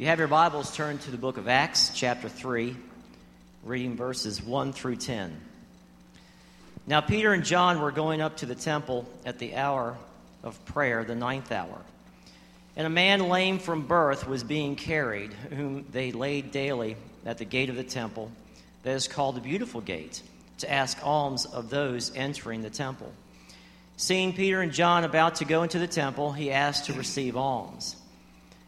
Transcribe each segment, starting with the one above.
you have your Bibles, turn to the book of Acts, chapter 3, reading verses 1 through 10. Now, Peter and John were going up to the temple at the hour of prayer, the ninth hour. And a man lame from birth was being carried, whom they laid daily at the gate of the temple, that is called the Beautiful Gate, to ask alms of those entering the temple. Seeing Peter and John about to go into the temple, he asked to receive alms.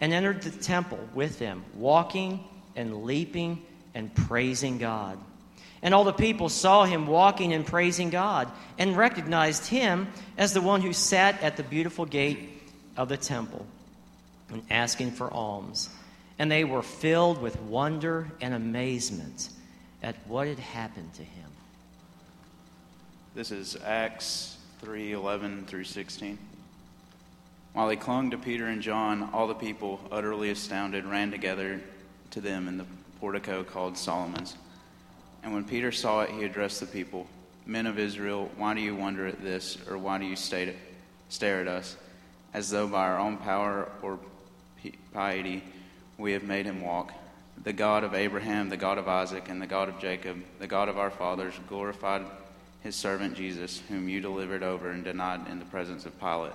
and entered the temple with them, walking and leaping and praising God. And all the people saw him walking and praising God and recognized him as the one who sat at the beautiful gate of the temple and asking for alms. And they were filled with wonder and amazement at what had happened to him. This is Acts 3 11 through 16. While he clung to Peter and John, all the people, utterly astounded, ran together to them in the portico called Solomon's. And when Peter saw it, he addressed the people Men of Israel, why do you wonder at this, or why do you stare at us, as though by our own power or piety we have made him walk? The God of Abraham, the God of Isaac, and the God of Jacob, the God of our fathers, glorified his servant Jesus, whom you delivered over and denied in the presence of Pilate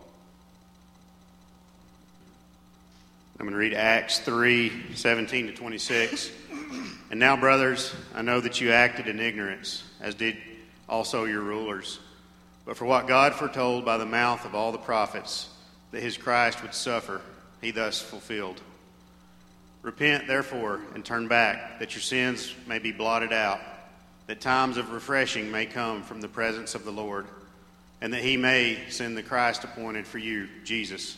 I'm going to read Acts 3 17 to 26. And now, brothers, I know that you acted in ignorance, as did also your rulers. But for what God foretold by the mouth of all the prophets, that his Christ would suffer, he thus fulfilled. Repent, therefore, and turn back, that your sins may be blotted out, that times of refreshing may come from the presence of the Lord, and that he may send the Christ appointed for you, Jesus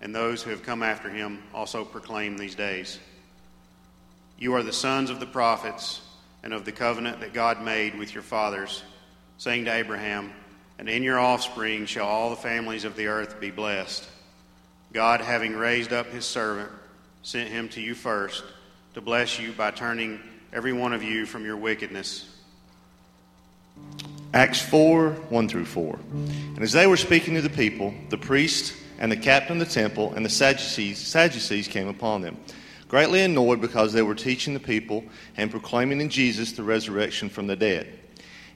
and those who have come after him also proclaim these days. You are the sons of the prophets and of the covenant that God made with your fathers, saying to Abraham, And in your offspring shall all the families of the earth be blessed. God, having raised up his servant, sent him to you first to bless you by turning every one of you from your wickedness. Acts 4 1 through 4. And as they were speaking to the people, the priest and the captain of the temple and the Sadducees, Sadducees came upon them, greatly annoyed because they were teaching the people and proclaiming in Jesus the resurrection from the dead.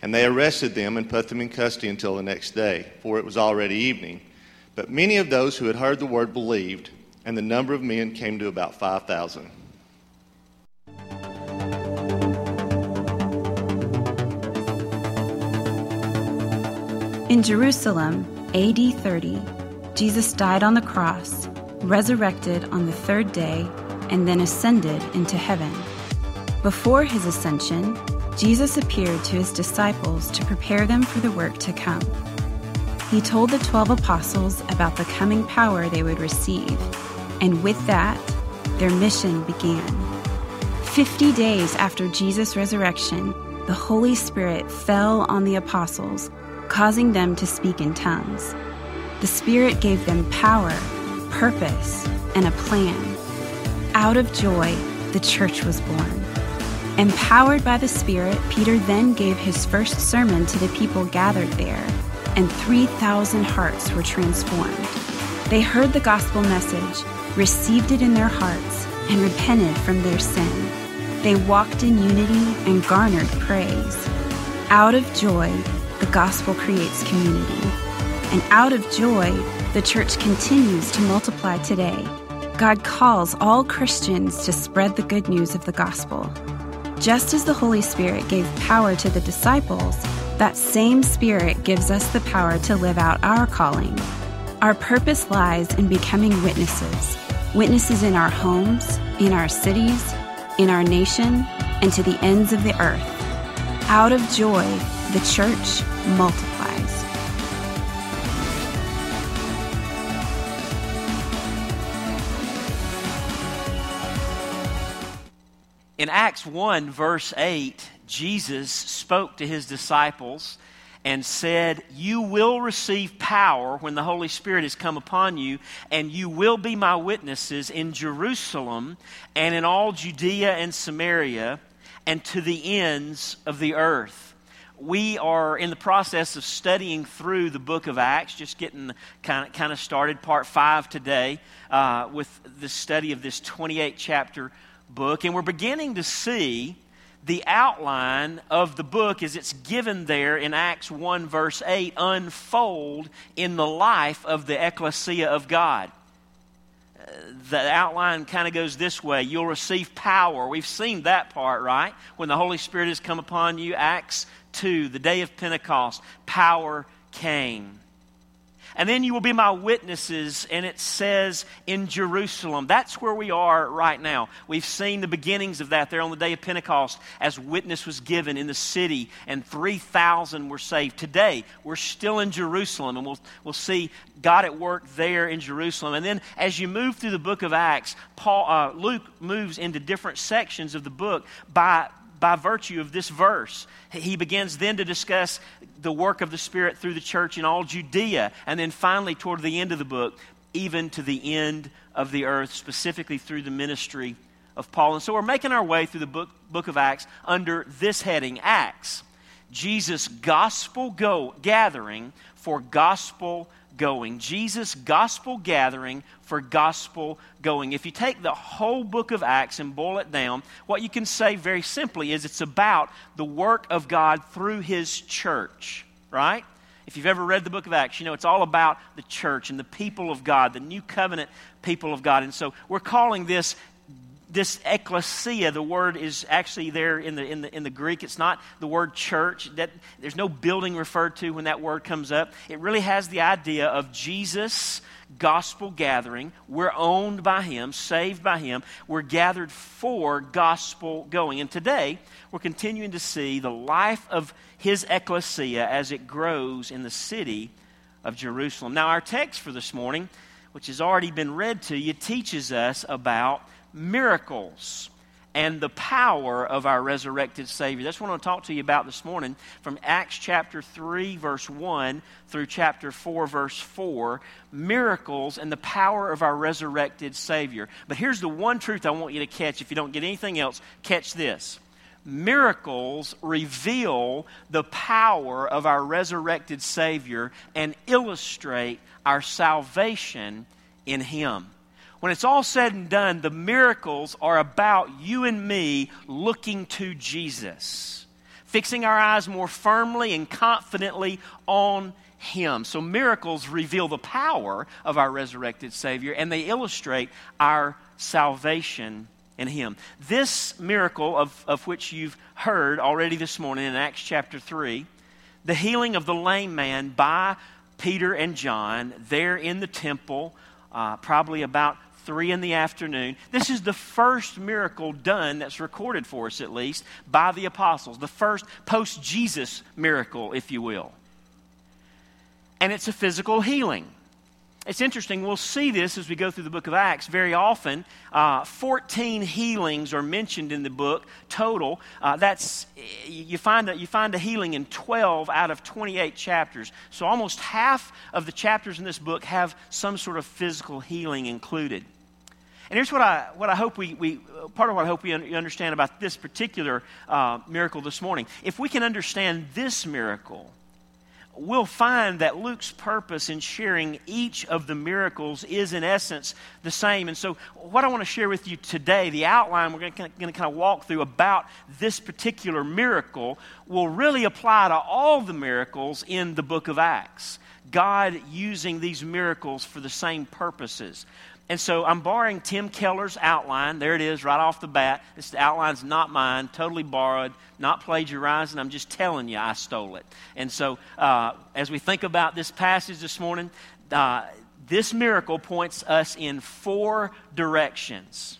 And they arrested them and put them in custody until the next day, for it was already evening. But many of those who had heard the word believed, and the number of men came to about 5,000. In Jerusalem, AD 30, Jesus died on the cross, resurrected on the third day, and then ascended into heaven. Before his ascension, Jesus appeared to his disciples to prepare them for the work to come. He told the twelve apostles about the coming power they would receive, and with that, their mission began. Fifty days after Jesus' resurrection, the Holy Spirit fell on the apostles, causing them to speak in tongues. The Spirit gave them power, purpose, and a plan. Out of joy, the church was born. Empowered by the Spirit, Peter then gave his first sermon to the people gathered there, and 3,000 hearts were transformed. They heard the gospel message, received it in their hearts, and repented from their sin. They walked in unity and garnered praise. Out of joy, the gospel creates community. And out of joy, the church continues to multiply today. God calls all Christians to spread the good news of the gospel. Just as the Holy Spirit gave power to the disciples, that same Spirit gives us the power to live out our calling. Our purpose lies in becoming witnesses witnesses in our homes, in our cities, in our nation, and to the ends of the earth. Out of joy, the church multiplies. Acts 1, verse 8, Jesus spoke to his disciples and said, You will receive power when the Holy Spirit has come upon you, and you will be my witnesses in Jerusalem and in all Judea and Samaria and to the ends of the earth. We are in the process of studying through the book of Acts, just getting kind of, kind of started, part five today, uh, with the study of this 28 chapter book. And we're beginning to see the outline of the book as it's given there in Acts 1, verse 8, unfold in the life of the ecclesia of God. Uh, the outline kind of goes this way you'll receive power. We've seen that part, right? When the Holy Spirit has come upon you, Acts 2, the day of Pentecost, power came. And then you will be my witnesses, and it says in Jerusalem. That's where we are right now. We've seen the beginnings of that there on the day of Pentecost as witness was given in the city, and 3,000 were saved. Today, we're still in Jerusalem, and we'll, we'll see God at work there in Jerusalem. And then as you move through the book of Acts, Paul, uh, Luke moves into different sections of the book by, by virtue of this verse. He begins then to discuss the work of the Spirit through the church in all Judea, and then finally, toward the end of the book, even to the end of the earth, specifically through the ministry of Paul. And so we're making our way through the book, book of Acts under this heading Acts. Jesus' gospel go, gathering for gospel going. Jesus' gospel gathering for gospel going. If you take the whole book of Acts and boil it down, what you can say very simply is it's about the work of God through his church, right? If you've ever read the book of Acts, you know it's all about the church and the people of God, the new covenant people of God. And so we're calling this this ecclesia, the word is actually there in the, in the, in the Greek. It's not the word church. That, there's no building referred to when that word comes up. It really has the idea of Jesus' gospel gathering. We're owned by Him, saved by Him. We're gathered for gospel going. And today, we're continuing to see the life of His ecclesia as it grows in the city of Jerusalem. Now, our text for this morning, which has already been read to you, teaches us about miracles and the power of our resurrected Savior. That's what I want to talk to you about this morning from Acts chapter 3, verse 1 through chapter 4, verse 4. Miracles and the power of our resurrected Savior. But here's the one truth I want you to catch. If you don't get anything else, catch this. Miracles reveal the power of our resurrected Savior and illustrate our salvation in Him when it's all said and done, the miracles are about you and me looking to Jesus, fixing our eyes more firmly and confidently on Him. So, miracles reveal the power of our resurrected Savior and they illustrate our salvation in Him. This miracle, of, of which you've heard already this morning in Acts chapter 3, the healing of the lame man by Peter and John there in the temple, uh, probably about 3 in the afternoon. This is the first miracle done that's recorded for us, at least, by the apostles. The first post Jesus miracle, if you will. And it's a physical healing. It's interesting, we'll see this as we go through the book of Acts. Very often, uh, 14 healings are mentioned in the book total. Uh, that's, you find, a, you find a healing in 12 out of 28 chapters. So almost half of the chapters in this book have some sort of physical healing included. And here's what I, what I hope we, we part of what I hope we un- understand about this particular uh, miracle this morning. If we can understand this miracle, we'll find that Luke's purpose in sharing each of the miracles is, in essence, the same. And so, what I want to share with you today, the outline we're going to kind of walk through about this particular miracle, will really apply to all the miracles in the book of Acts. God using these miracles for the same purposes. And so I'm borrowing Tim Keller's outline. There it is, right off the bat. This outline's not mine, totally borrowed, not plagiarized, and I'm just telling you I stole it. And so uh, as we think about this passage this morning, uh, this miracle points us in four directions.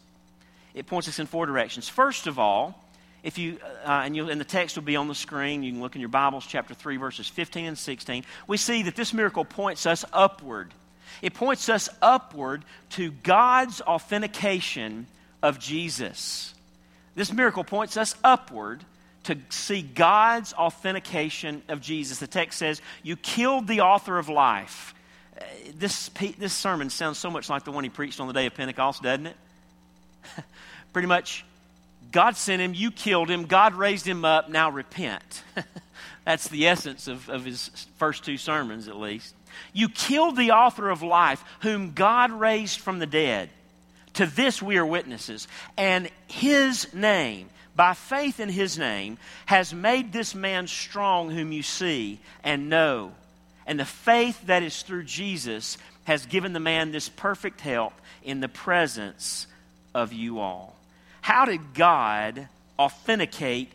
It points us in four directions. First of all, if you uh, and, and the text will be on the screen you can look in your bibles chapter 3 verses 15 and 16 we see that this miracle points us upward it points us upward to God's authentication of Jesus. This miracle points us upward to see God's authentication of Jesus. The text says, You killed the author of life. Uh, this, this sermon sounds so much like the one he preached on the day of Pentecost, doesn't it? Pretty much, God sent him, you killed him, God raised him up, now repent. That's the essence of, of his first two sermons, at least. You killed the author of life, whom God raised from the dead. To this we are witnesses. And his name, by faith in his name, has made this man strong whom you see and know. And the faith that is through Jesus has given the man this perfect help in the presence of you all. How did God authenticate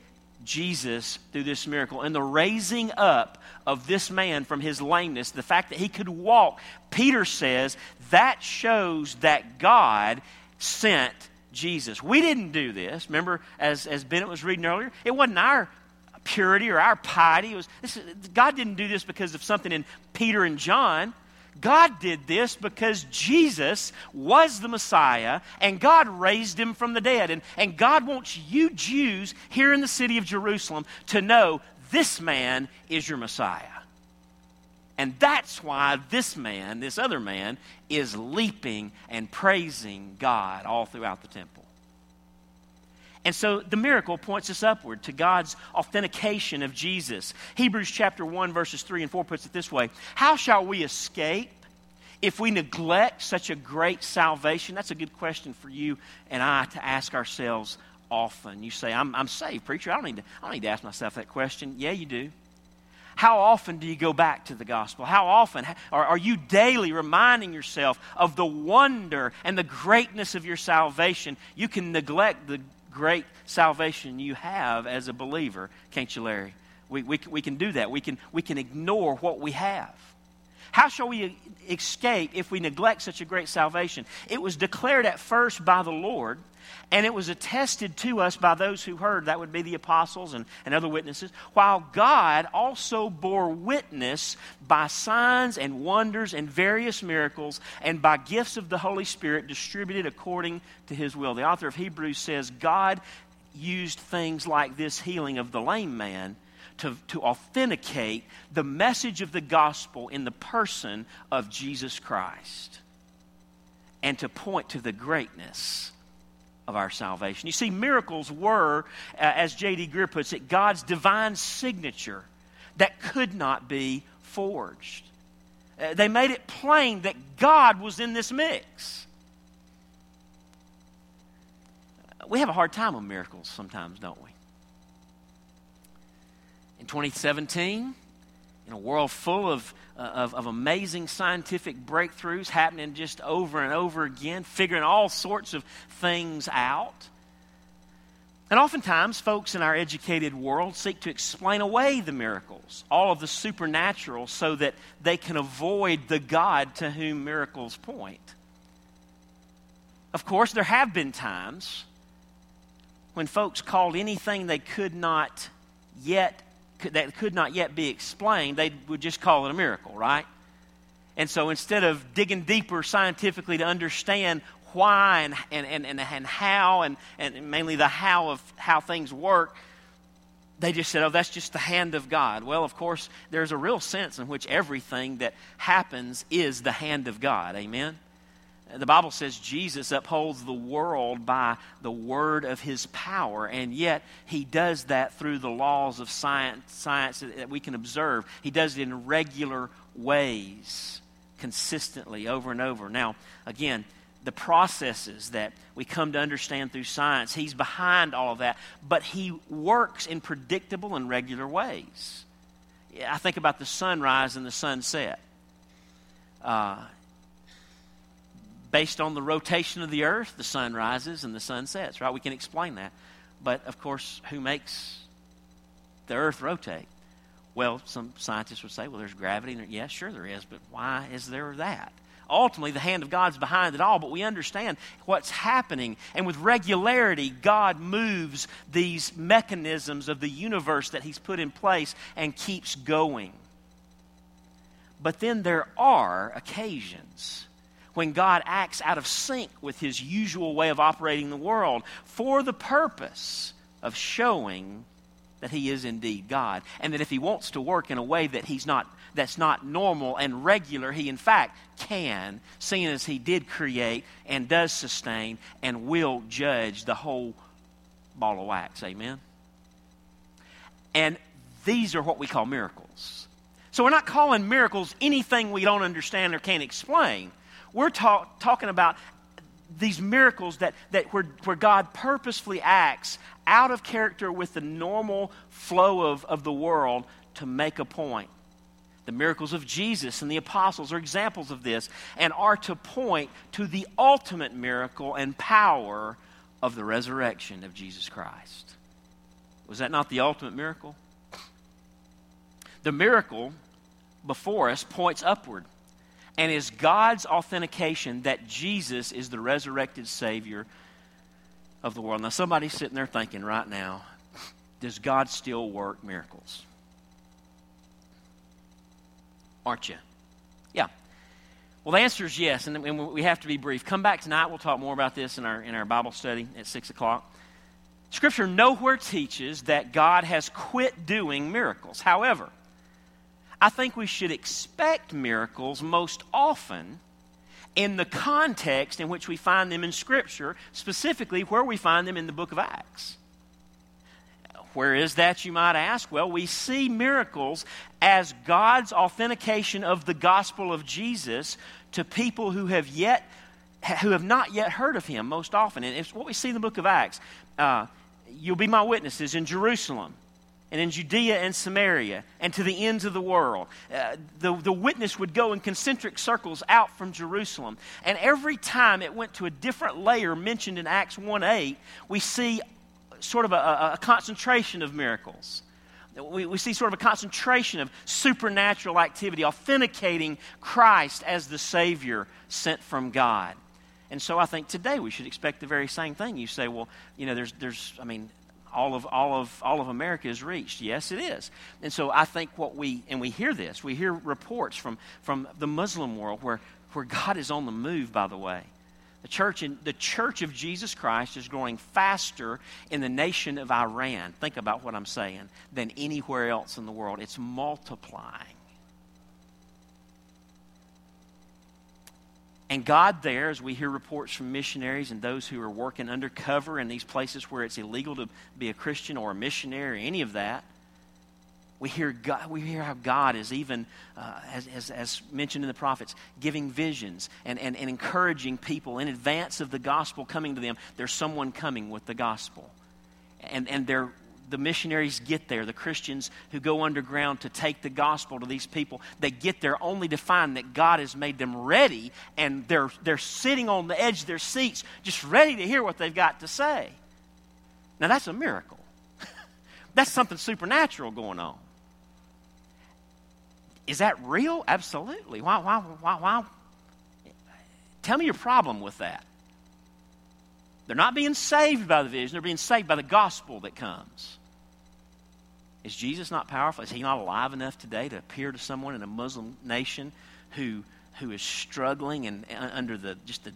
Jesus through this miracle? And the raising up of this man from his lameness, the fact that he could walk, Peter says that shows that God sent Jesus. We didn't do this. Remember, as, as Bennett was reading earlier, it wasn't our purity or our piety. It was, this, God didn't do this because of something in Peter and John. God did this because Jesus was the Messiah and God raised him from the dead. And, and God wants you Jews here in the city of Jerusalem to know this man is your Messiah. And that's why this man, this other man, is leaping and praising God all throughout the temple. And so the miracle points us upward to God's authentication of Jesus. Hebrews chapter 1, verses 3 and 4 puts it this way How shall we escape if we neglect such a great salvation? That's a good question for you and I to ask ourselves often? You say, I'm, I'm saved, preacher. I don't, need to, I don't need to ask myself that question. Yeah, you do. How often do you go back to the gospel? How often are, are you daily reminding yourself of the wonder and the greatness of your salvation? You can neglect the great salvation you have as a believer, can't you, Larry? We, we, we can do that. We can, we can ignore what we have. How shall we escape if we neglect such a great salvation? It was declared at first by the Lord and it was attested to us by those who heard, that would be the apostles and, and other witnesses, while God also bore witness by signs and wonders and various miracles and by gifts of the Holy Spirit distributed according to his will. The author of Hebrews says God used things like this healing of the lame man to, to authenticate the message of the gospel in the person of Jesus Christ and to point to the greatness of our salvation. You see, miracles were, uh, as J.D. Greear puts it, God's divine signature that could not be forged. Uh, they made it plain that God was in this mix. We have a hard time with miracles sometimes, don't we? In 2017, in a world full of uh, of, of amazing scientific breakthroughs happening just over and over again, figuring all sorts of things out. And oftentimes, folks in our educated world seek to explain away the miracles, all of the supernatural, so that they can avoid the God to whom miracles point. Of course, there have been times when folks called anything they could not yet that could not yet be explained, they would just call it a miracle, right? And so instead of digging deeper scientifically to understand why and, and, and, and, how, and, and mainly the how of how things work, they just said, oh, that's just the hand of God. Well, of course, there's a real sense in which everything that happens is the hand of God. Amen? The Bible says Jesus upholds the world by the word of his power, and yet he does that through the laws of science, science that we can observe. He does it in regular ways, consistently, over and over. Now, again, the processes that we come to understand through science, he's behind all of that, but he works in predictable and regular ways. I think about the sunrise and the sunset. Uh, based on the rotation of the earth, the sun rises and the sun sets, right? We can explain that. But of course, who makes the earth rotate? Well, some scientists would say, well, there's gravity. Yes, yeah, sure there is, but why is there that? Ultimately, the hand of God's behind it all, but we understand what's happening. And with regularity, God moves these mechanisms of the universe that He's put in place and keeps going. But then there are occasions when God acts out of sync with his usual way of operating the world for the purpose of showing that he is indeed God and that if he wants to work in a way that he's not that's not normal and regular he in fact can seeing as he did create and does sustain and will judge the whole ball of wax. Amen? And these are what we call miracles. So we're not calling miracles anything we don't understand or can't explain we're talk, talking about these miracles that, that where, where God purposefully acts out of character with the normal flow of, of the world to make a point. The miracles of Jesus and the apostles are examples of this and are to point to the ultimate miracle and power of the resurrection of Jesus Christ. Was that not the ultimate miracle? The miracle before us points upward and is God's authentication that Jesus is the resurrected Savior of the world. Now, somebody's sitting there thinking right now, does God still work miracles? Aren't you? Yeah. Well, the answer is yes, and we have to be brief. Come back tonight. We'll talk more about this in our, in our Bible study at 6 o'clock. Scripture nowhere teaches that God has quit doing miracles. However, I think we should expect miracles most often in the context in which we find them in Scripture, specifically where we find them in the book of Acts. Where is that, you might ask? Well, we see miracles as God's authentication of the gospel of Jesus to people who have yet who have not yet heard of him most often. And it's what we see in the book of Acts. Uh, you'll be my witnesses in Jerusalem and in Judea and Samaria and to the ends of the world. Uh, the, the witness would go in concentric circles out from Jerusalem. And every time it went to a different layer mentioned in Acts 1 8, we see sort of a, a concentration of miracles. We, we see sort of a concentration of supernatural activity, authenticating Christ as the Savior sent from God. And so I think today we should expect the very same thing. You say, well, you know, there's, there's I mean, all of, all of, all of America is reached. Yes, it is. And so I think what we, and we hear this, we hear reports from, from the Muslim world where, where God is on the move, by the way. The church, in, the church of Jesus Christ is growing faster in the nation of Iran. Think about what I'm saying, than anywhere else in the world. It's multiplying. And God, there, as we hear reports from missionaries and those who are working undercover in these places where it's illegal to be a Christian or a missionary or any of that, we hear, God, we hear how God is even, uh, as, as, as, mentioned in the prophets, giving visions and, and, and encouraging people in advance of the gospel coming to them. There's someone coming with the gospel. And, and they're the missionaries get there, the Christians who go underground to take the gospel to these people, they get there only to find that God has made them ready and they're, they're sitting on the edge of their seats just ready to hear what they've got to say. Now, that's a miracle. that's something supernatural going on. Is that real? Absolutely. Why, why, why, why? Tell me your problem with that. They're not being saved by the vision, they're being saved by the gospel that comes. Is Jesus not powerful? Is he not alive enough today to appear to someone in a Muslim nation who, who is struggling and, and under the, just the,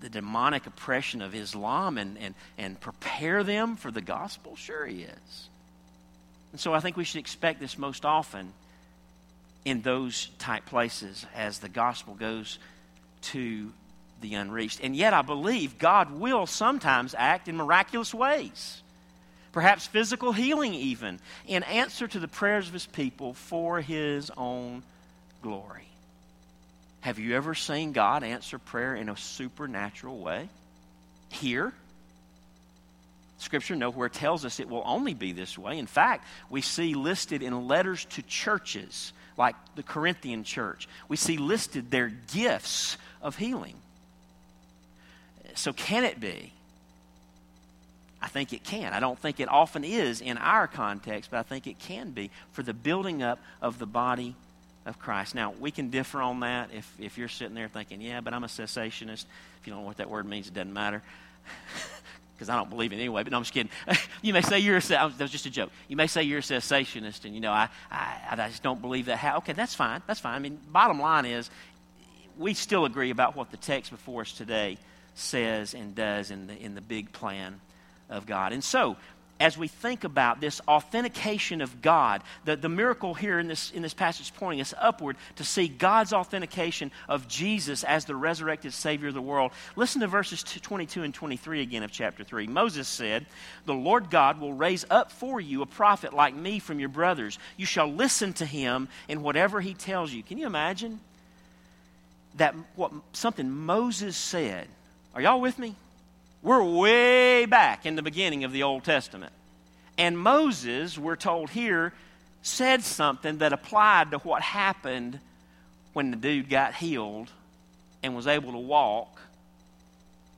the demonic oppression of Islam and, and, and prepare them for the gospel? Sure, he is. And so I think we should expect this most often in those type places as the gospel goes to the unreached. And yet, I believe God will sometimes act in miraculous ways, perhaps physical healing, even, in answer to the prayers of His people for His own glory. Have you ever seen God answer prayer in a supernatural way? Here? Scripture nowhere tells us it will only be this way. In fact, we see listed in letters to churches, like the Corinthian church, we see listed their gifts of healing. So, can it be? I think it can. I don't think it often is in our context, but I think it can be for the building up of the body of Christ. Now, we can differ on that if, if you're sitting there thinking, yeah, but I'm a cessationist. If you don't know what that word means, it doesn't matter. Because I don't believe it anyway, but no, I'm just kidding. you may say you're a, that was just a joke. You may say you're a cessationist, and you know, I, I, I just don't believe that. How? Okay, that's fine. That's fine. I mean, bottom line is, we still agree about what the text before us today says and does in the, in the big plan of God. And so, as we think about this authentication of God, the, the miracle here in this, in this passage pointing us upward to see God's authentication of Jesus as the resurrected Savior of the world. Listen to verses 22 and 23 again of chapter 3. Moses said, The Lord God will raise up for you a prophet like me from your brothers. You shall listen to him in whatever he tells you. Can you imagine that what something Moses said? Are y'all with me? We're way back in the beginning of the Old Testament. And Moses, we're told here, said something that applied to what happened when the dude got healed and was able to walk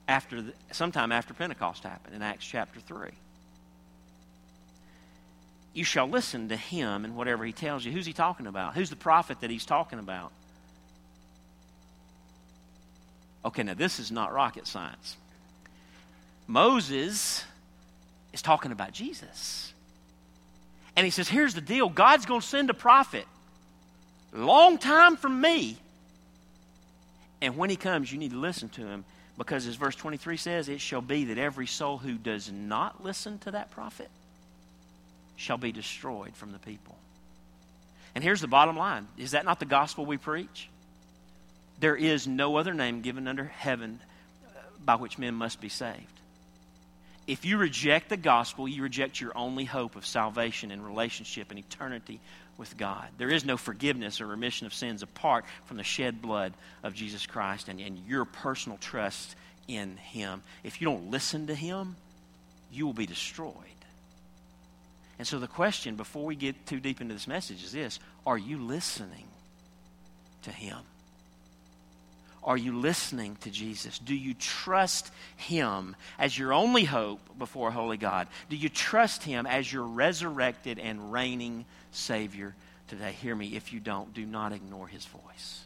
after the, sometime after Pentecost happened in Acts chapter 3. You shall listen to him and whatever he tells you. Who's he talking about? Who's the prophet that he's talking about? Okay, now this is not rocket science. Moses is talking about Jesus. And he says, Here's the deal God's going to send a prophet. Long time from me. And when he comes, you need to listen to him because, as verse 23 says, it shall be that every soul who does not listen to that prophet shall be destroyed from the people. And here's the bottom line Is that not the gospel we preach? There is no other name given under heaven uh, by which men must be saved if you reject the gospel, you reject your only hope of salvation and relationship and eternity with God. There is no forgiveness or remission of sins apart from the shed blood of Jesus Christ and, and your personal trust in Him. If you don't listen to Him, you will be destroyed. And so the question before we get too deep into this message is this Are you listening to Him? Are you listening to Jesus? Do you trust Him as your only hope before holy God? Do you trust Him as your resurrected and reigning Savior today? Hear me. If you don't, do not ignore His voice.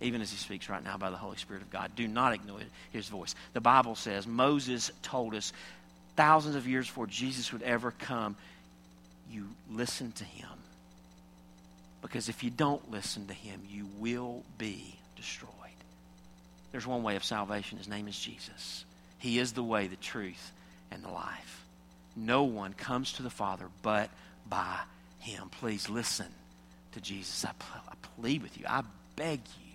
Even as He speaks right now by the Holy Spirit of God, do not ignore His voice. The Bible says Moses told us thousands of years before Jesus would ever come, you listen to Him. Because if you don't listen to Him, you will be destroyed. There's one way of salvation. His name is Jesus. He is the way, the truth, and the life. No one comes to the Father but by Him. Please listen to Jesus. I, I plead with you. I beg you.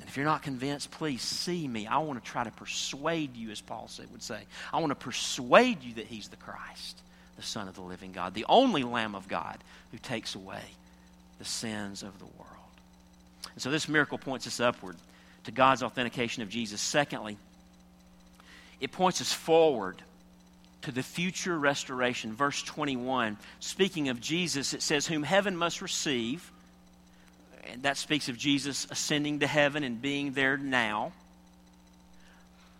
And if you're not convinced, please see me. I want to try to persuade you, as Paul said, would say. I want to persuade you that He's the Christ, the Son of the living God, the only Lamb of God who takes away the sins of the world. And so this miracle points us upward to God's authentication of Jesus. Secondly, it points us forward to the future restoration. Verse 21, speaking of Jesus, it says, Whom heaven must receive. And that speaks of Jesus ascending to heaven and being there now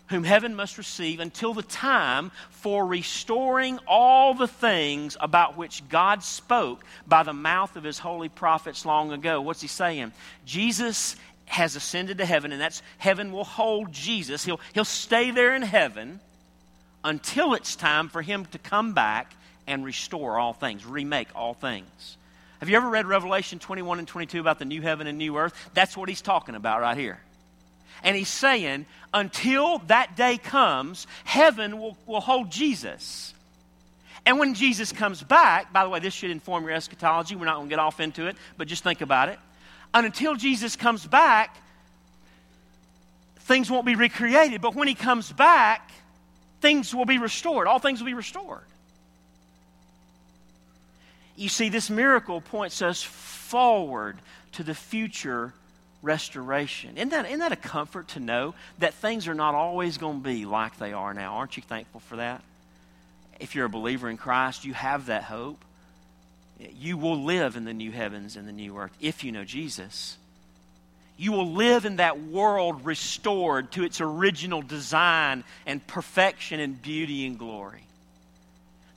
whom heaven must receive until the time for restoring all the things about which God spoke by the mouth of his holy prophets long ago. What's he saying? Jesus has ascended to heaven, and that's heaven will hold Jesus. He'll, he'll stay there in heaven until it's time for him to come back and restore all things, remake all things. Have you ever read Revelation 21 and 22 about the new heaven and new earth? That's what he's talking about right here. And he's saying, until that day comes, heaven will, will hold Jesus. And when Jesus comes back, by the way, this should inform your eschatology. We're not going to get off into it, but just think about it. And until Jesus comes back, things won't be recreated. But when he comes back, things will be restored. All things will be restored. You see, this miracle points us forward to the future restoration. Isn't that, isn't that a comfort to know that things are not always going to be like they are now? Aren't you thankful for that? If you're a believer in Christ, you have that hope. You will live in the new heavens and the new earth if you know Jesus. You will live in that world restored to its original design and perfection and beauty and glory.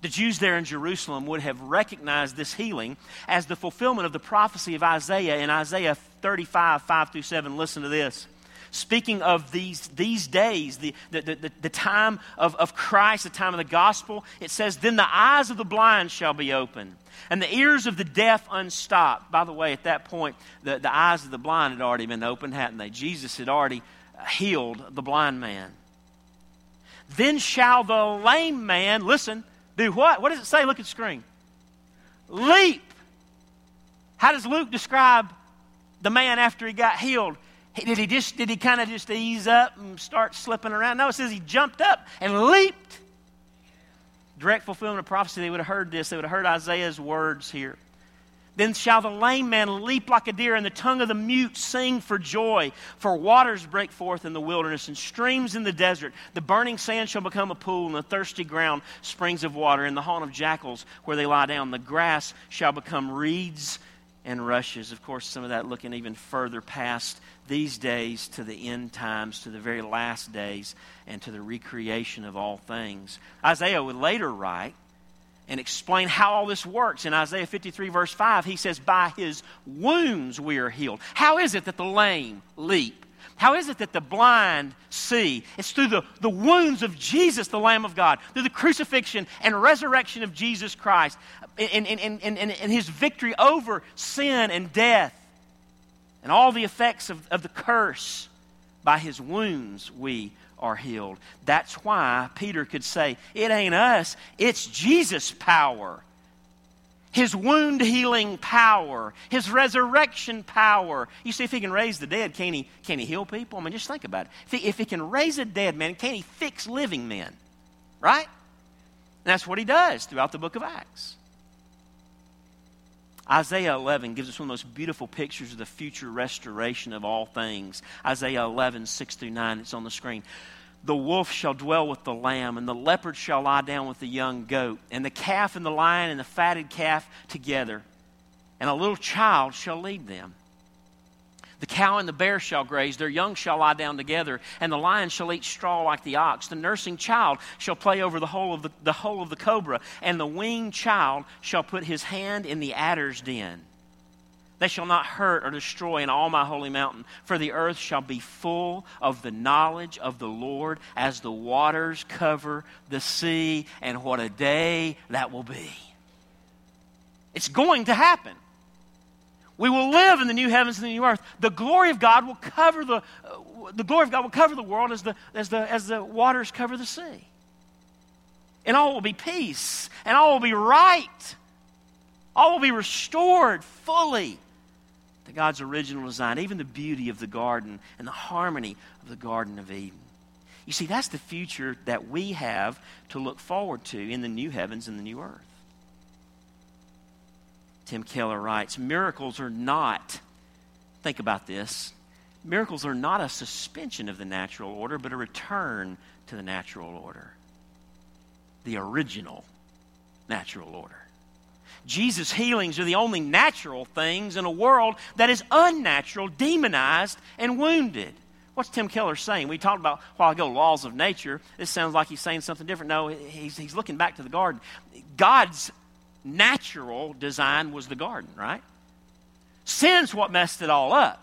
The Jews there in Jerusalem would have recognized this healing as the fulfillment of the prophecy of Isaiah in Isaiah 35, 5 through 7. Listen to this. Speaking of these, these days, the, the, the, the time of, of Christ, the time of the gospel, it says, Then the eyes of the blind shall be opened, and the ears of the deaf unstopped. By the way, at that point, the, the eyes of the blind had already been opened, hadn't they? Jesus had already uh, healed the blind man. Then shall the lame man, listen, do what? What does it say? Look at the screen. Leap. How does Luke describe the man after he got healed? Did he just did he kind of just ease up and start slipping around? No, it says he jumped up and leaped. Direct fulfillment of prophecy, they would have heard this. They would have heard Isaiah's words here. Then shall the lame man leap like a deer, and the tongue of the mute sing for joy. For waters break forth in the wilderness, and streams in the desert. The burning sand shall become a pool, and the thirsty ground springs of water. In the haunt of jackals, where they lie down, the grass shall become reeds and rushes. Of course, some of that looking even further past these days to the end times, to the very last days, and to the recreation of all things. Isaiah would later write and explain how all this works. In Isaiah 53, verse 5, he says, By his wounds we are healed. How is it that the lame leap? How is it that the blind see? It's through the, the wounds of Jesus, the Lamb of God, through the crucifixion and resurrection of Jesus Christ, and, and, and, and, and his victory over sin and death, and all the effects of, of the curse. By his wounds we are healed. That's why Peter could say, It ain't us, it's Jesus' power. His wound healing power, his resurrection power. You see, if he can raise the dead, can he, can he heal people? I mean, just think about it. If he, if he can raise a dead man, can he fix living men? Right? And that's what he does throughout the book of Acts. Isaiah 11 gives us one of the most beautiful pictures of the future restoration of all things. Isaiah 11, 6 through 9, it's on the screen. The wolf shall dwell with the lamb, and the leopard shall lie down with the young goat, and the calf and the lion and the fatted calf together, and a little child shall lead them. The cow and the bear shall graze, their young shall lie down together, and the lion shall eat straw like the ox. The nursing child shall play over the hole of the, the hole of the cobra, and the weaned child shall put his hand in the adder's den. They shall not hurt or destroy in all my holy mountain, for the earth shall be full of the knowledge of the Lord as the waters cover the sea, and what a day that will be. It's going to happen. We will live in the new heavens and the new earth. The glory of God will cover the, uh, the glory of God will cover the world as the, as, the, as the waters cover the sea. And all will be peace, and all will be right. All will be restored fully to God's original design, even the beauty of the garden and the harmony of the Garden of Eden. You see, that's the future that we have to look forward to in the new heavens and the new earth. Tim Keller writes Miracles are not, think about this, miracles are not a suspension of the natural order, but a return to the natural order, the original natural order. Jesus' healings are the only natural things in a world that is unnatural, demonized, and wounded. What's Tim Keller saying? We talked about a while ago laws of nature. This sounds like he's saying something different. No, he's, he's looking back to the garden. God's natural design was the garden, right? Sin's what messed it all up.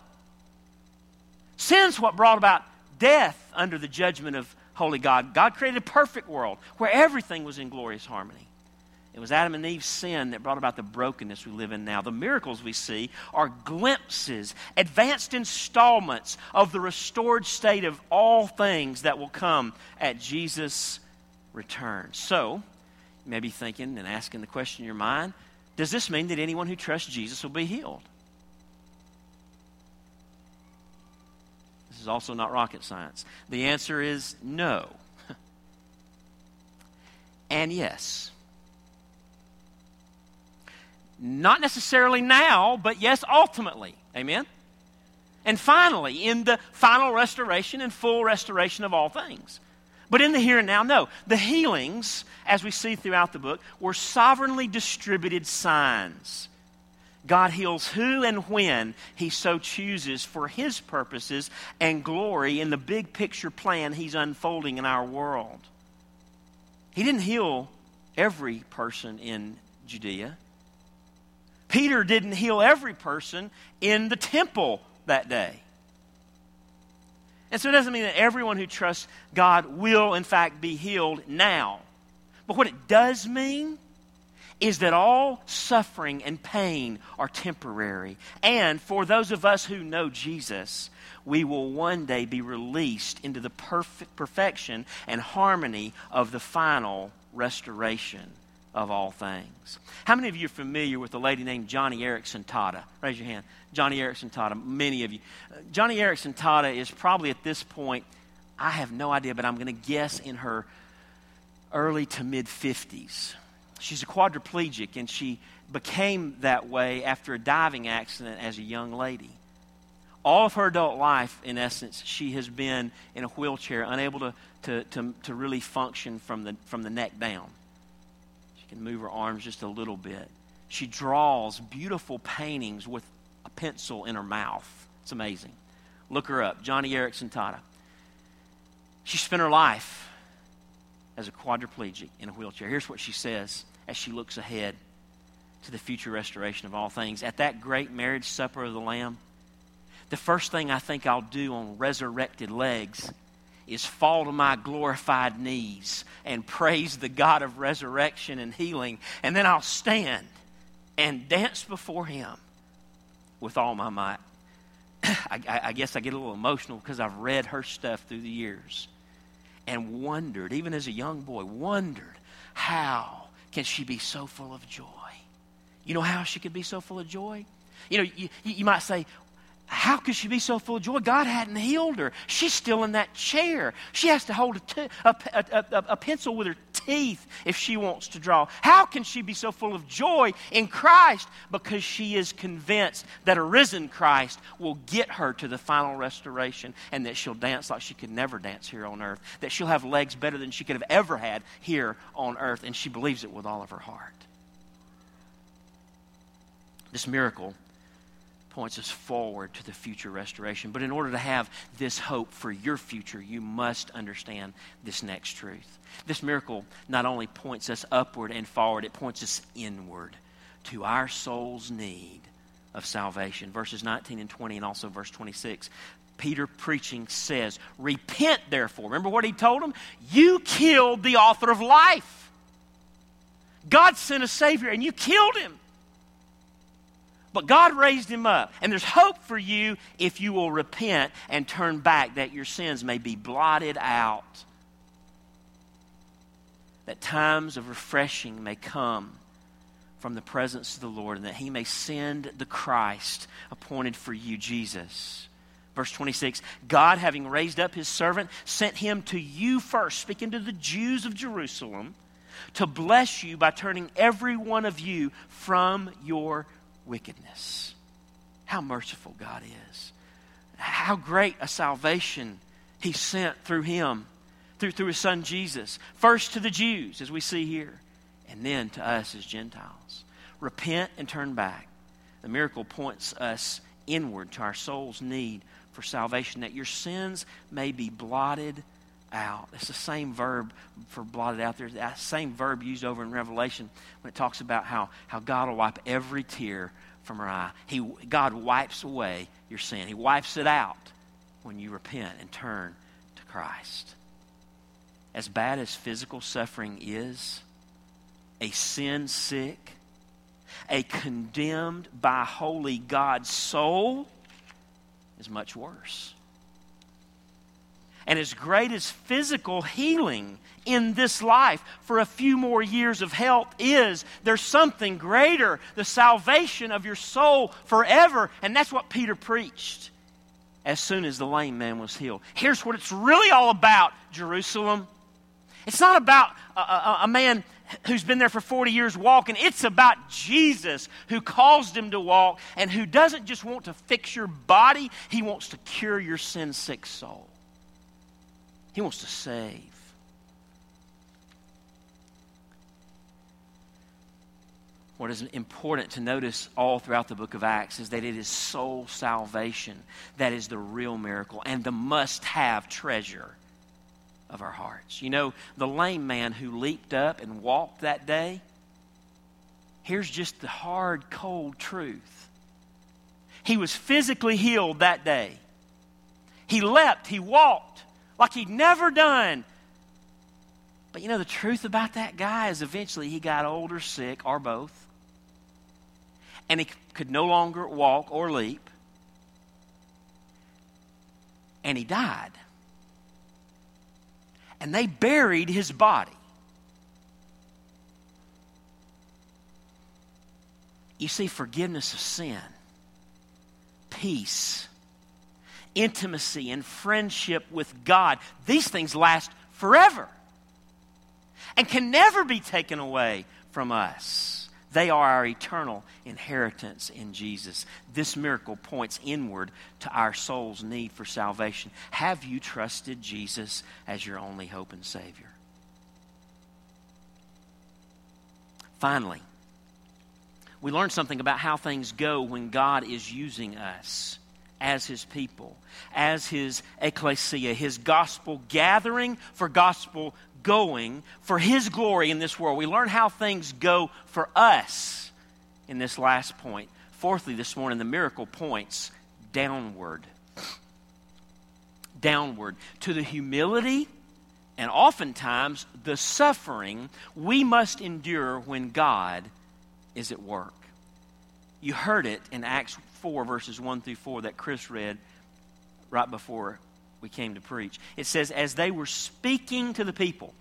Sin's what brought about death under the judgment of holy God. God created a perfect world where everything was in glorious harmony. It was Adam and Eve's sin that brought about the brokenness we live in now. The miracles we see are glimpses, advanced installments of the restored state of all things that will come at Jesus' return. So, you may be thinking and asking the question in your mind does this mean that anyone who trusts Jesus will be healed? This is also not rocket science. The answer is no. and yes. Not necessarily now, but yes, ultimately. Amen? And finally, in the final restoration and full restoration of all things. But in the here and now, no. The healings, as we see throughout the book, were sovereignly distributed signs. God heals who and when He so chooses for His purposes and glory in the big picture plan He's unfolding in our world. He didn't heal every person in Judea. Peter didn't heal every person in the temple that day. And so it doesn't mean that everyone who trusts God will, in fact, be healed now. But what it does mean is that all suffering and pain are temporary. And for those of us who know Jesus, we will one day be released into the perfect perfection and harmony of the final restoration of all things. How many of you are familiar with a lady named Joni Eareckson Tada? Raise your hand. Joni Eareckson Tada. Many of you. Uh, Joni Eareckson Tada is probably at this point, I have no idea, but I'm going to guess in her early to mid 50s. She's a quadriplegic, and she became that way after a diving accident as a young lady. All of her adult life, in essence, she has been in a wheelchair, unable to, to, to, to really function from the, from the neck down. Can move her arms just a little bit. She draws beautiful paintings with a pencil in her mouth. It's amazing. Look her up, Joni Eareckson Tada. She spent her life as a quadriplegic in a wheelchair. Here's what she says as she looks ahead to the future restoration of all things. At that great marriage supper of the Lamb, the first thing I think I'll do on resurrected legs is fall to my glorified knees and praise the God of resurrection and healing. And then I'll stand and dance before Him with all my might. I, I, guess I get a little emotional because I've read her stuff through the years and wondered, even as a young boy, wondered how can she be so full of joy? You know how she could be so full of joy? You know, you, you might say, how could she be so full of joy? God hadn't healed her. She's still in that chair. She has to hold a, pencil with her teeth if she wants to draw. How can she be so full of joy in Christ? Because she is convinced that a risen Christ will get her to the final restoration and that she'll dance like she could never dance here on earth, that she'll have legs better than she could have ever had here on earth, and she believes it with all of her heart. This miracle points us forward to the future restoration. But in order to have this hope for your future, you must understand this next truth. This miracle not only points us upward and forward, it points us inward to our soul's need of salvation. Verses 19 and 20, and also verse 26. Peter preaching says, Repent therefore. Remember what he told them? You killed the author of life. God sent a Savior and you killed him. But God raised him up. And there's hope for you if you will repent and turn back, that your sins may be blotted out. That times of refreshing may come from the presence of the Lord, and that he may send the Christ appointed for you, Jesus. Verse 26 God, having raised up his servant, sent him to you first, speaking to the Jews of Jerusalem, to bless you by turning every one of you from your wickedness. How merciful God is. How great a salvation He sent through Him, through, through His Son Jesus. First to the Jews, as we see here, and then to us as Gentiles. Repent and turn back. The miracle points us inward to our soul's need for salvation, that your sins may be blotted out. It's the same verb for blotted out. There's that same verb used over in Revelation when it talks about how, how God will wipe every tear from our eye. He, God wipes away your sin. He wipes it out when you repent and turn to Christ. As bad as physical suffering is, a sin sick, a condemned by holy God's soul is much worse. And as great as physical healing in this life for a few more years of health is, there's something greater the salvation of your soul forever. And that's what Peter preached as soon as the lame man was healed. Here's what it's really all about, Jerusalem. It's not about a, a, a man who's been there for 40 years walking. It's about Jesus who caused him to walk and who doesn't just want to fix your body, he wants to cure your sin sick soul. He wants to save. What is important to notice all throughout the book of Acts is that it is soul salvation that is the real miracle and the must have treasure of our hearts. You know, the lame man who leaped up and walked that day, here's just the hard, cold truth. He was physically healed that day. He leapt, he walked like he'd never done. But you know, the truth about that guy is eventually he got old or sick, or both, and he could no longer walk or leap, and he died and they buried his body. You see, forgiveness of sin, peace, intimacy, and friendship with God, these things last forever and can never be taken away from us. They are our eternal inheritance in Jesus. This miracle points inward to our soul's need for salvation. Have you trusted Jesus as your only hope and Savior? Finally, we learn something about how things go when God is using us as his people, as his ecclesia, his gospel gathering for gospel going for His glory in this world. We learn how things go for us in this last point. Fourthly, this morning, the miracle points downward. Downward to the humility and oftentimes the suffering we must endure when God is at work. You heard it in Acts 4, verses 1 through 4, that Chris read right before we came to preach. It says, as they were speaking to the people,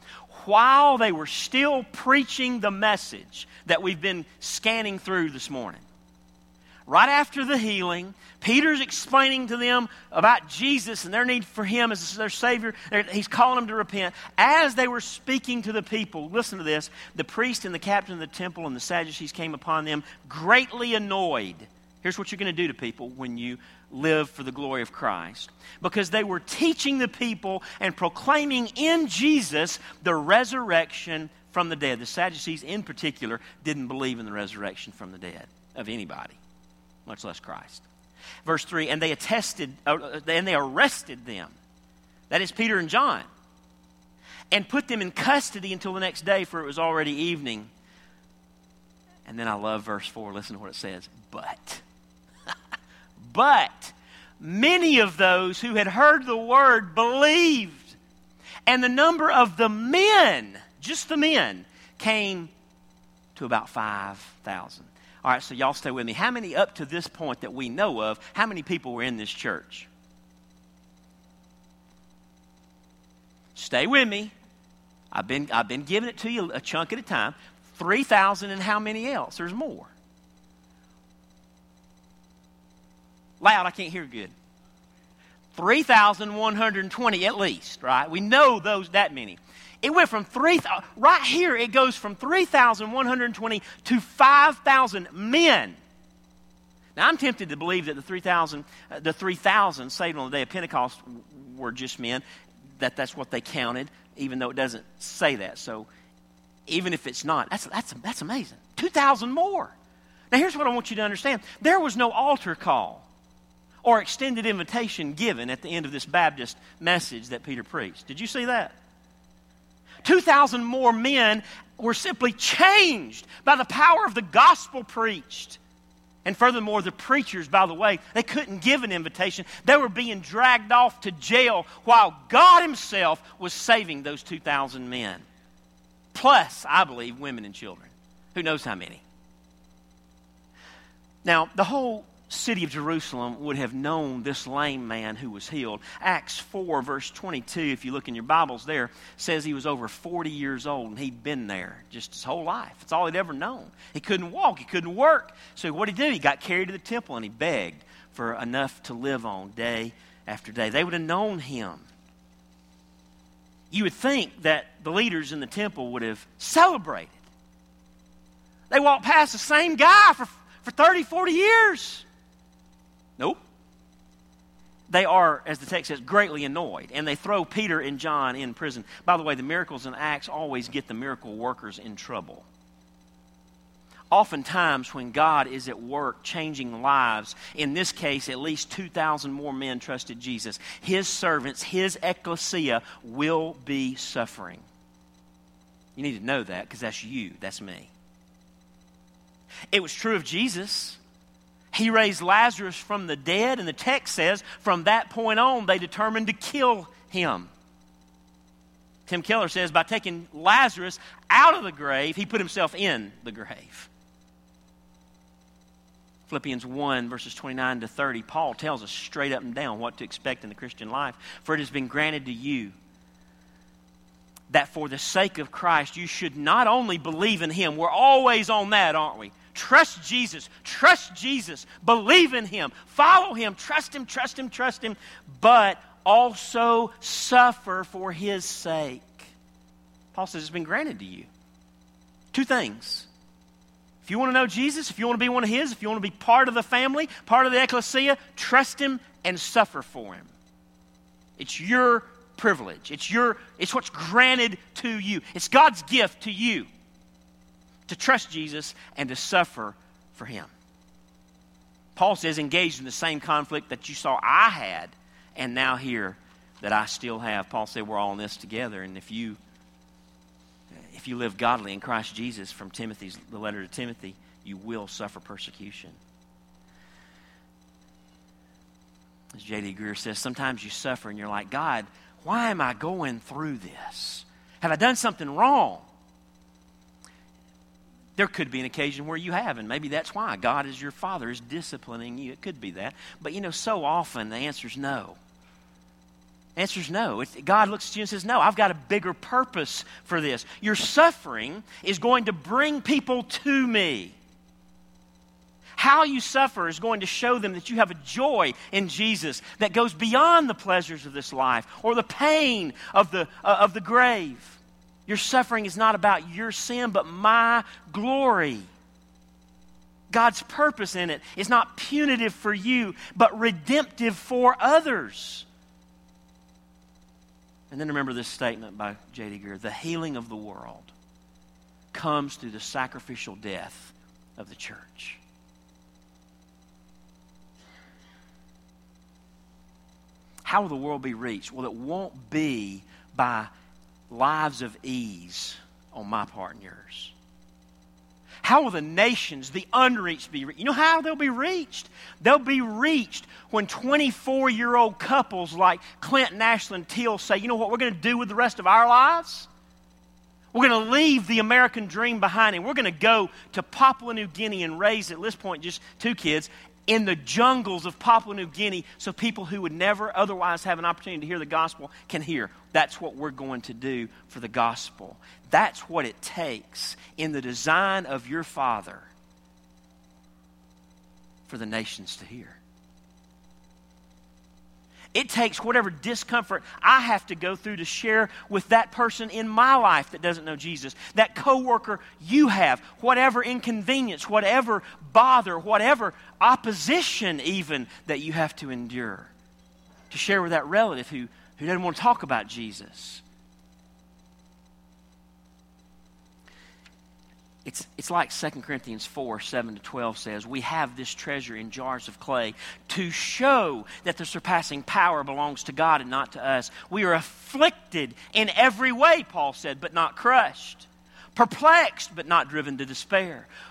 while they were still preaching the message that we've been scanning through this morning, right after the healing, Peter's explaining to them about Jesus and their need for him as their Savior. He's calling them to repent. As they were speaking to the people, listen to this the priest and the captain of the temple and the Sadducees came upon them, greatly annoyed. Here's what you're going to do to people when you live for the glory of Christ because they were teaching the people and proclaiming in Jesus the resurrection from the dead. The Sadducees, in particular, didn't believe in the resurrection from the dead of anybody, much less Christ. Verse 3 And they attested, uh, and they arrested them. That is Peter and John. And put them in custody until the next day, for it was already evening. And then I love verse 4. Listen to what it says. But but many of those who had heard the word believed. And the number of the men, just the men, came to about 5,000. All right, so y'all stay with me. How many up to this point that we know of, how many people were in this church? Stay with me. I've been, I've been giving it to you a chunk at a time. 3,000 and how many else? There's more. Loud, I can't hear good. 3,120 at least, right? We know those that many. It went from 3, right here, it goes from 3,120 to 5,000 men. Now, I'm tempted to believe that the 3,000 uh, the 3,000 saved on the day of Pentecost were just men, that that's what they counted, even though it doesn't say that. So, even if it's not, that's, that's, that's amazing. 2,000 more. Now, here's what I want you to understand there was no altar call or extended invitation given at the end of this Baptist message that Peter preached. Did you see that? 2,000 more men were simply changed by the power of the gospel preached. And furthermore, the preachers, by the way, they couldn't give an invitation. They were being dragged off to jail while God Himself was saving those 2,000 men. Plus, I believe, women and children. Who knows how many? Now, the whole city of Jerusalem would have known this lame man who was healed. Acts 4, verse 22, if you look in your Bibles there, says he was over 40 years old and he'd been there just his whole life. It's all he'd ever known. He couldn't walk, he couldn't work. So what did he do? He got carried to the temple and he begged for enough to live on day after day. They would have known him. You would think that the leaders in the temple would have celebrated. They walked past the same guy for, for 30, 40 years. Nope. They are, as the text says, greatly annoyed, and they throw Peter and John in prison. By the way, the miracles in Acts always get the miracle workers in trouble. Oftentimes, when God is at work changing lives, in this case, at least 2,000 more men trusted Jesus, his servants, his ecclesia, will be suffering. You need to know that because that's you, that's me. It was true of Jesus. He raised Lazarus from the dead, and the text says from that point on, they determined to kill him. Tim Keller says by taking Lazarus out of the grave, he put himself in the grave. Philippians 1, verses 29 to 30, Paul tells us straight up and down what to expect in the Christian life. For it has been granted to you that for the sake of Christ, you should not only believe in Him, we're always on that, aren't we? Trust Jesus, trust Jesus, believe in Him, follow Him, trust Him, trust Him, trust Him, but also suffer for His sake. Paul says it's been granted to you. Two things if you want to know Jesus, if you want to be one of His, if you want to be part of the family, part of the ecclesia, trust Him and suffer for Him. It's your privilege. It's your it's what's granted to you. It's God's gift to you to trust Jesus and to suffer for him. Paul says engaged in the same conflict that you saw I had and now here that I still have. Paul said we're all in this together and if you if you live godly in Christ Jesus from Timothy's the letter to Timothy, you will suffer persecution. As J.D. Greear says, sometimes you suffer and you're like, God, why am I going through this? Have I done something wrong? There could be an occasion where you have, and maybe that's why God, as your Father, is disciplining you. It could be that. But you know, so often the answer is no. Answer is no. God looks at you and says, No, I've got a bigger purpose for this. Your suffering is going to bring people to me. How you suffer is going to show them that you have a joy in Jesus that goes beyond the pleasures of this life or the pain of the, uh, of the grave. Your suffering is not about your sin, but my glory. God's purpose in it is not punitive for you, but redemptive for others. And then remember this statement by J.D. Greear the healing of the world comes through the sacrificial death of the church. How will the world be reached? Well, it won't be by lives of ease on my part and yours. How will the nations, the unreached, be reached? You know how they'll be reached? They'll be reached when 24 year old couples like Clint Ashland Teal say, you know what we're going to do with the rest of our lives? We're going to leave the American dream behind and we're going to go to Papua New Guinea and raise, at this point, just two kids in the jungles of Papua New Guinea so people who would never otherwise have an opportunity to hear the gospel can hear. That's what we're going to do for the gospel. That's what it takes in the design of your Father for the nations to hear. It takes whatever discomfort I have to go through to share with that person in my life that doesn't know Jesus, that coworker you have, whatever inconvenience, whatever bother, whatever opposition even that you have to endure. To share with that relative who, who doesn't want to talk about Jesus. It's, it's like 2 Corinthians 4 7 to 12 says, We have this treasure in jars of clay to show that the surpassing power belongs to God and not to us. We are afflicted in every way, Paul said, but not crushed, perplexed, but not driven to despair,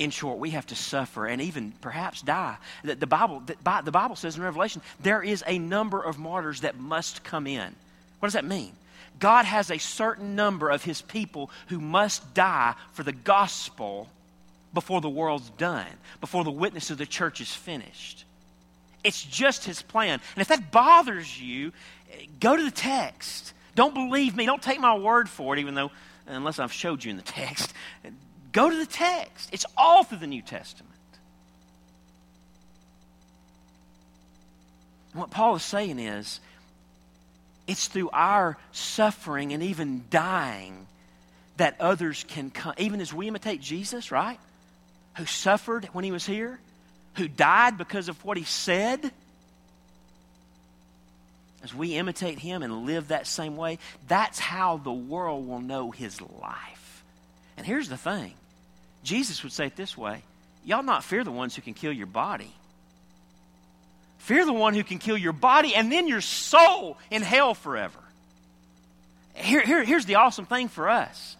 In short, we have to suffer and even perhaps die. The, the Bible, the, the Bible says in Revelation, there is a number of martyrs that must come in. What does that mean? God has a certain number of his people who must die for the gospel before the world's done, before the witness of the church is finished. It's just his plan. And if that bothers you, go to the text. Don't believe me. Don't take my word for it, even though, unless I've showed you in the text. Go to the text. It's all through the New Testament. And what Paul is saying is, it's through our suffering and even dying that others can come. Even as we imitate Jesus, right? Who suffered when he was here, who died because of what he said. As we imitate him and live that same way, that's how the world will know his life. And here's the thing Jesus would say it this way Y'all not fear the ones who can kill your body. Fear the one who can kill your body and then your soul in hell forever. Here, here, here's the awesome thing for us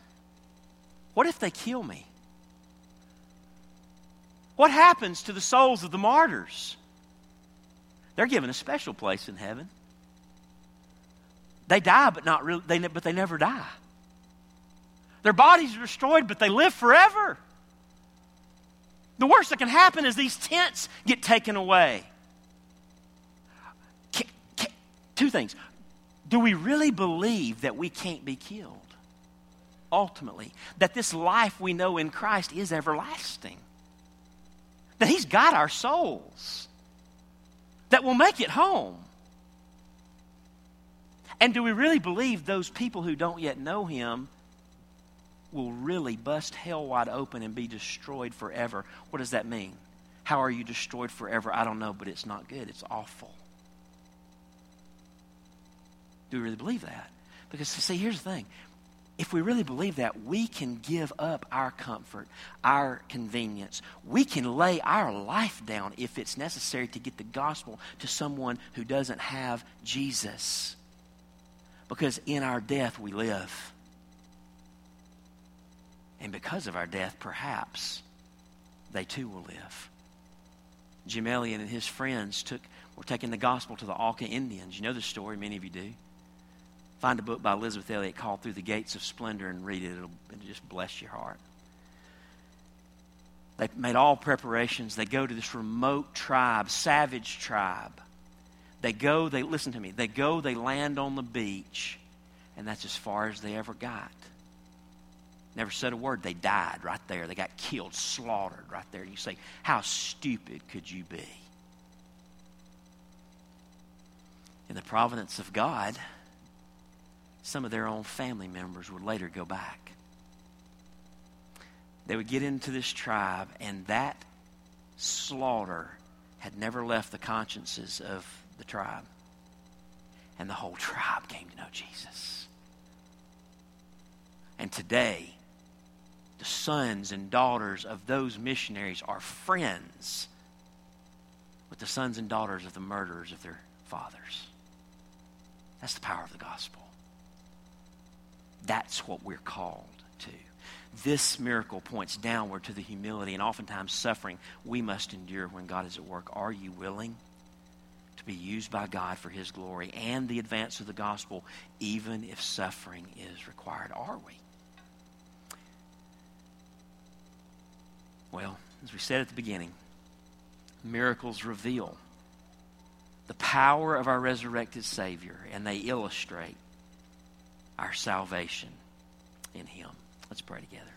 what if they kill me? What happens to the souls of the martyrs? They're given a special place in heaven. They die, but not really, they, but they never die. Their bodies are destroyed, but they live forever. The worst that can happen is these tents get taken away. Two things. Do we really believe that we can't be killed? Ultimately, that this life we know in Christ is everlasting. That He's got our souls. That we'll make it home. And do we really believe those people who don't yet know Him will really bust hell wide open and be destroyed forever? What does that mean? How are you destroyed forever? I don't know, but it's not good. It's awful. Do we really believe that? Because, see, here's the thing. If we really believe that, we can give up our comfort, our convenience. We can lay our life down if it's necessary to get the gospel to someone who doesn't have Jesus. Because in our death we live. And because of our death, perhaps they too will live. Jim Elliot and his friends took, were taking the gospel to the Auca Indians. You know the story, many of you do. Find a book by Elisabeth Elliot called Through the Gates of Splendor and read it. It'll, it'll just bless your heart. They made all preparations. They go to this remote tribe, savage tribe. They go, they listen to me. They go, they land on the beach, and that's as far as they ever got. Never said a word. They died right there. They got killed, slaughtered right there. You say, How stupid could you be? In the providence of God, some of their own family members would later go back. They would get into this tribe, and that slaughter had never left the consciences of the tribe. And the whole tribe came to know Jesus. And today, the sons and daughters of those missionaries are friends with the sons and daughters of the murderers of their fathers. That's the power of the gospel. That's what we're called to. This miracle points downward to the humility and oftentimes suffering we must endure when God is at work. Are you willing to be used by God for His glory and the advance of the gospel, even if suffering is required? Are we? Well, as we said at the beginning, miracles reveal the power of our resurrected Savior, and they illustrate our salvation in Him. Let's pray together.